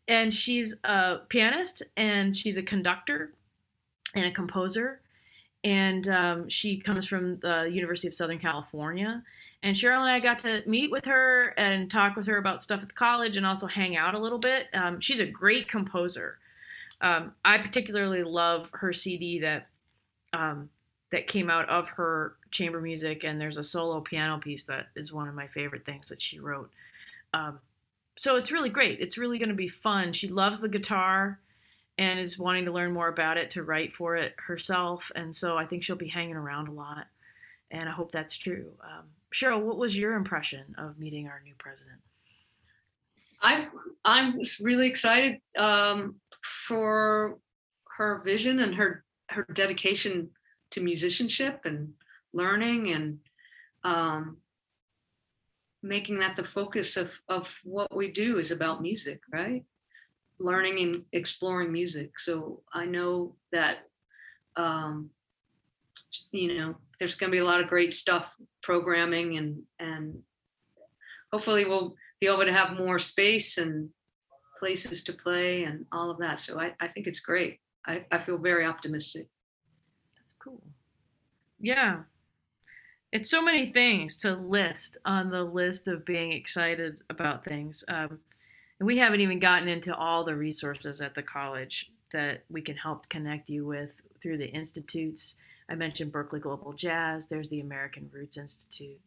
[SPEAKER 1] and she's a pianist and she's a conductor and a composer. And um, she comes from the University of Southern California. And Cheryl and I got to meet with her and talk with her about stuff at the college and also hang out a little bit. Um, she's a great composer. Um, I particularly love her CD that um, that came out of her chamber music, and there's a solo piano piece that is one of my favorite things that she wrote. Um, so it's really great. It's really going to be fun. She loves the guitar and is wanting to learn more about it to write for it herself. And so I think she'll be hanging around a lot. And I hope that's true. Um, Cheryl, what was your impression of meeting our new president?
[SPEAKER 3] I'm I'm really excited um, for her vision and her her dedication to musicianship and learning and um, making that the focus of of what we do is about music, right? learning and exploring music. So I know that, um, you know, there's going to be a lot of great stuff, programming, and and hopefully we'll be able to have more space and places to play and all of that. So I, I think it's great. I, I feel very optimistic.
[SPEAKER 1] That's cool. Yeah. It's so many things to list on the list of being excited about things. Um, and we haven't even gotten into all the resources at the college that we can help connect you with through the institutes. I mentioned Berklee Global Jazz, there's the American Roots Institute,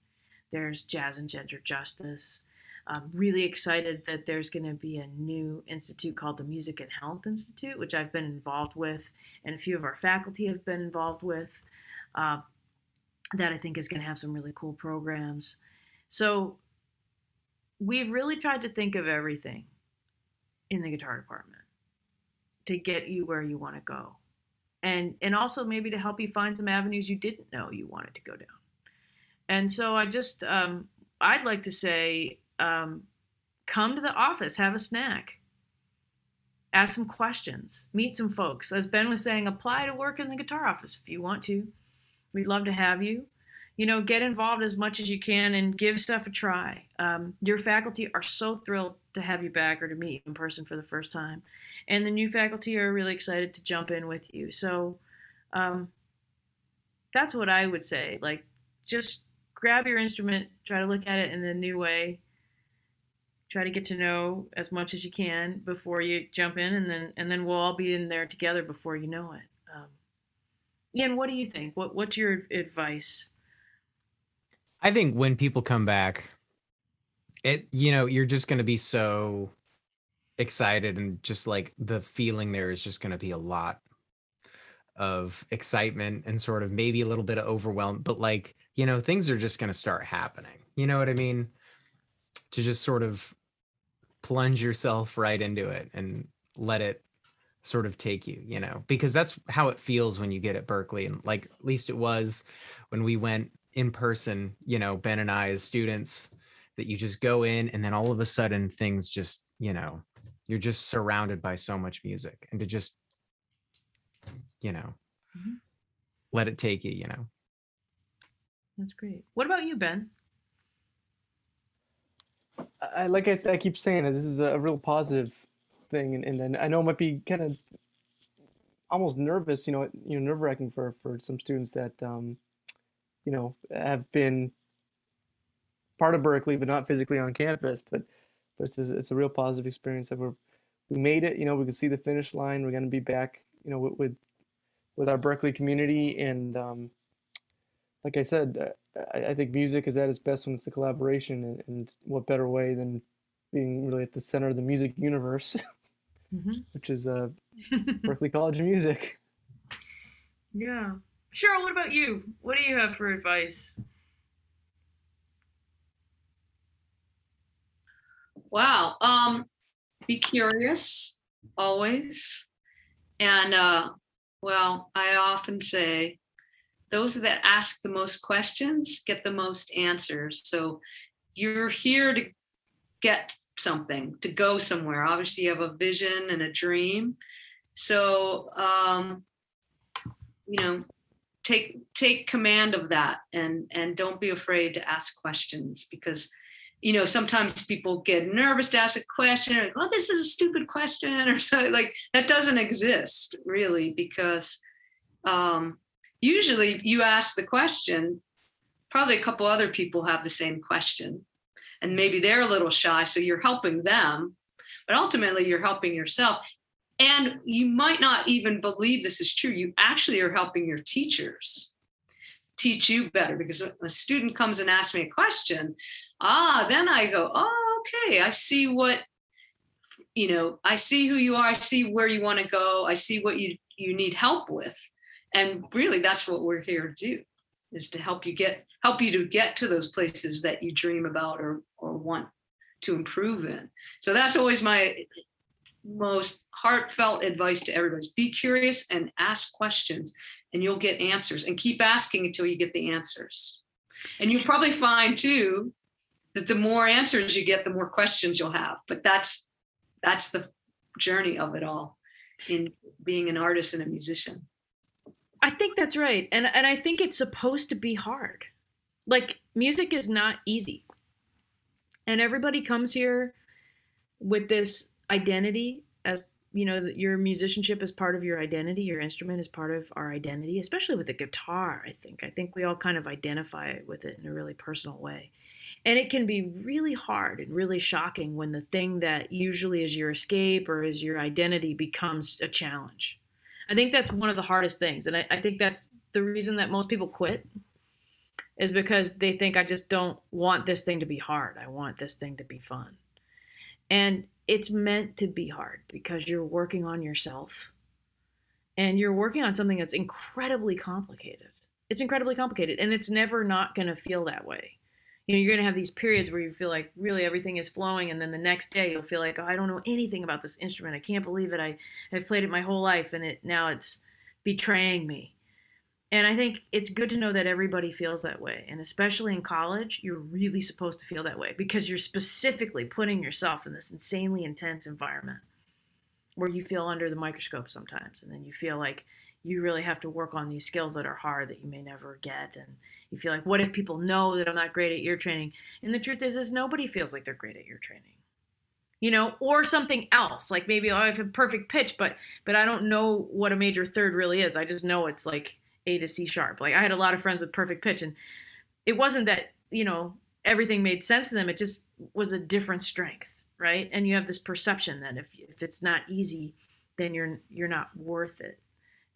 [SPEAKER 1] there's Jazz and Gender Justice. I'm really excited that there's going to be a new institute called the Music and Health Institute, which I've been involved with, and a few of our faculty have been involved with. Uh, that I think is going to have some really cool programs. So we've really tried to think of everything in the guitar department to get you where you want to go. And and also maybe to help you find some avenues you didn't know you wanted to go down. And so I just um, I'd like to say um, come to the office, have a snack, ask some questions, meet some folks. As Ben was saying, apply to work in the guitar office if you want to. We'd love to have you. You know, get involved as much as you can and give stuff a try. Um, your faculty are so thrilled to have you back or to meet in person for the first time. And the new faculty are really excited to jump in with you. So um, that's what I would say. Like, just grab your instrument, try to look at it in a new way, try to get to know as much as you can before you jump in, and then and then we'll all be in there together before you know it. Ian, what do you think? What what's your advice?
[SPEAKER 2] I think when people come back, it you know you're just going to be so excited and just like the feeling there is just going to be a lot of excitement and sort of maybe a little bit of overwhelm but like you know things are just going to start happening you know what i mean to just sort of plunge yourself right into it and let it sort of take you, you know, because that's how it feels when you get at Berklee. And like, at least it was when we went in person, you know, Ben and I as students, that you just go in and then all of a sudden things just, you know, you're just surrounded by so much music and to just, you know, mm-hmm. let it take you, you know.
[SPEAKER 1] That's great. What about you, Ben?
[SPEAKER 4] I, like I said, I keep saying it. This is a real positive thing, and, and I know it might be kind of almost nervous, you know, you know, nerve wracking for for some students that, um, you know, have been part of Berklee but not physically on campus. But but it's a, it's a real positive experience that we're we made it. You know, we can see the finish line. We're going to be back, you know, with with, with our Berklee community, and um, like I said, uh, I, I, think music is at its best when it's a collaboration, and, and what better way than being really at the center of the music universe. mm-hmm. which is uh, Berklee College of Music.
[SPEAKER 1] Yeah. Cheryl, what about you? What do you have for advice?
[SPEAKER 3] Wow. Um, be curious always. And uh, well, I often say those that ask the most questions get the most answers. So you're here to get something, to go somewhere. Obviously, you have a vision and a dream. So, um, you know, take take command of that and and don't be afraid to ask questions because you know sometimes people get nervous to ask a question or oh this is a stupid question or something like that doesn't exist really because um, usually you ask the question probably a couple other people have the same question and maybe they're a little shy so you're helping them but ultimately you're helping yourself. And you might not even believe this is true. You actually are helping your teachers teach you better because when a student comes and asks me a question ah then i go oh okay i see what you know i see who you are i see where you want to go i see what you you need help with. And really that's what we're here to do is to help you get help you to get to those places that you dream about or or want to improve in. So that's always my most heartfelt advice to everybody. Be curious and ask questions and you'll get answers. And keep asking until you get the answers. And you'll probably find too that the more answers you get the more questions you'll have. But that's that's the journey of it all in being an artist and a musician.
[SPEAKER 1] I think that's right. And and i think it's supposed to be hard like music is not easy and everybody comes here with this identity as you know, your musicianship is part of your identity. Your instrument is part of our identity, especially with the guitar. I think. I think we all kind of identify with it in a really personal way. And it can be really hard and really shocking when the thing that usually is your escape or is your identity becomes a challenge. I think that's one of the hardest things. And I, I think that's the reason that most people quit is because they think I just don't want this thing to be hard. I want this thing to be fun. And it's meant to be hard because you're working on yourself and you're working on something that's incredibly complicated. It's incredibly complicated and it's never not going to feel that way. You know, you're going to have these periods where you feel like really everything is flowing and then the next day you'll feel like, "Oh, I don't know anything about this instrument. I can't believe it. I have played it my whole life and it now it's betraying me." And I think it's good to know that everybody feels that way. And especially in college, you're really supposed to feel that way because you're specifically putting yourself in this insanely intense environment where you feel under the microscope sometimes. And then you feel like you really have to work on these skills that are hard that you may never get. And you feel like, what if people know that I'm not great at ear training? And the truth is, is nobody feels like they're great at ear training you know, or something else. Like maybe oh, I have a perfect pitch, but but I don't know what a major third really is. I just know it's like a to C sharp. Like I had a lot of friends with perfect pitch, and it wasn't that you know everything made sense to them. It just was a different strength, right? And you have this perception that if if it's not easy, then you're you're not worth it,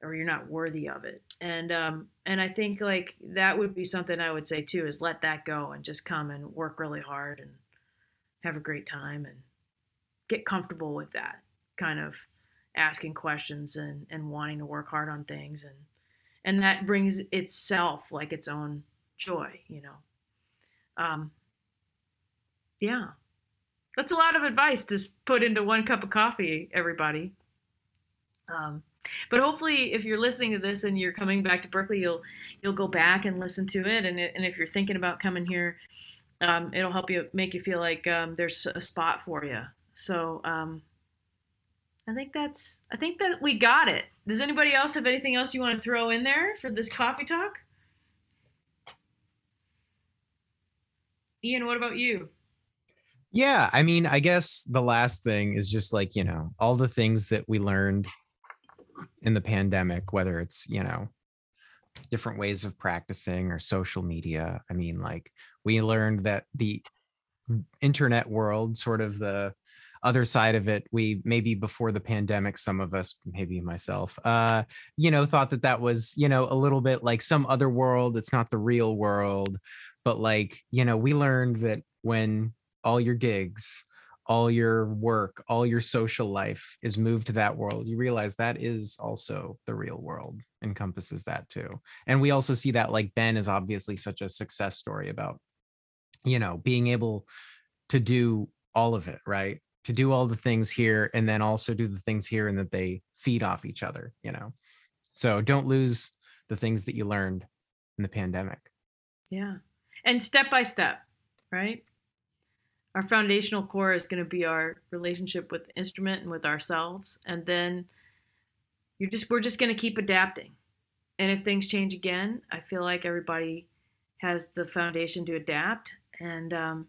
[SPEAKER 1] or you're not worthy of it. And um and I think like that would be something I would say too is let that go and just come and work really hard and have a great time and get comfortable with that kind of asking questions and and wanting to work hard on things and and that brings itself like its own joy you know? Um yeah. That's a lot of advice to put into one cup of coffee everybody. Um but hopefully if you're listening to this and you're coming back to Berklee you'll you'll go back and listen to it. And, and if you're thinking about coming here um, it'll help you make you feel like um, there's a spot for you so um, I think that's I think that we got it. Does anybody else have anything else you want to throw in there for this coffee talk? Ian, what about you?
[SPEAKER 2] Yeah, I mean, I guess the last thing is just like, you know, all the things that we learned in the pandemic, whether it's, you know, different ways of practicing or social media. I mean, like we learned that the internet world, sort of the other side of it we maybe before the pandemic some of us maybe myself uh you know thought that that was you know a little bit like some other world it's not the real world but like you know we learned that when all your gigs all your work all your social life is moved to that world you realize that is also the real world encompasses that too. And we also see that like ben is obviously such a success story about you know being able to do all of it right to do all the things here and then also do the things here and that they feed off each other you know? So don't lose the things that you learned in the pandemic.
[SPEAKER 1] Yeah. And step by step right? Our foundational core is going to be our relationship with the instrument and with ourselves and then you're just we're just going to keep adapting. And if things change again i feel like everybody has the foundation to adapt and um,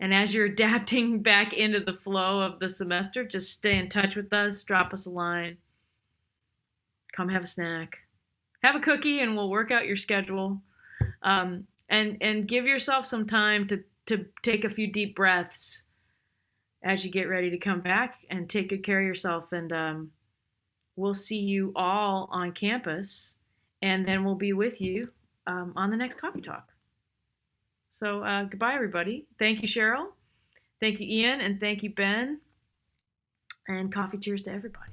[SPEAKER 1] and as you're adapting back into the flow of the semester, just stay in touch with us, drop us a line, come have a snack, have a cookie, and we'll work out your schedule. Um, and and give yourself some time to to take a few deep breaths as you get ready to come back and take good care of yourself. And um, we'll see you all on campus, and then we'll be with you um, on the next coffee talk. So uh, goodbye, everybody. Thank you, Cheryl. Thank you, Ian. And thank you, Ben. And coffee cheers to everybody.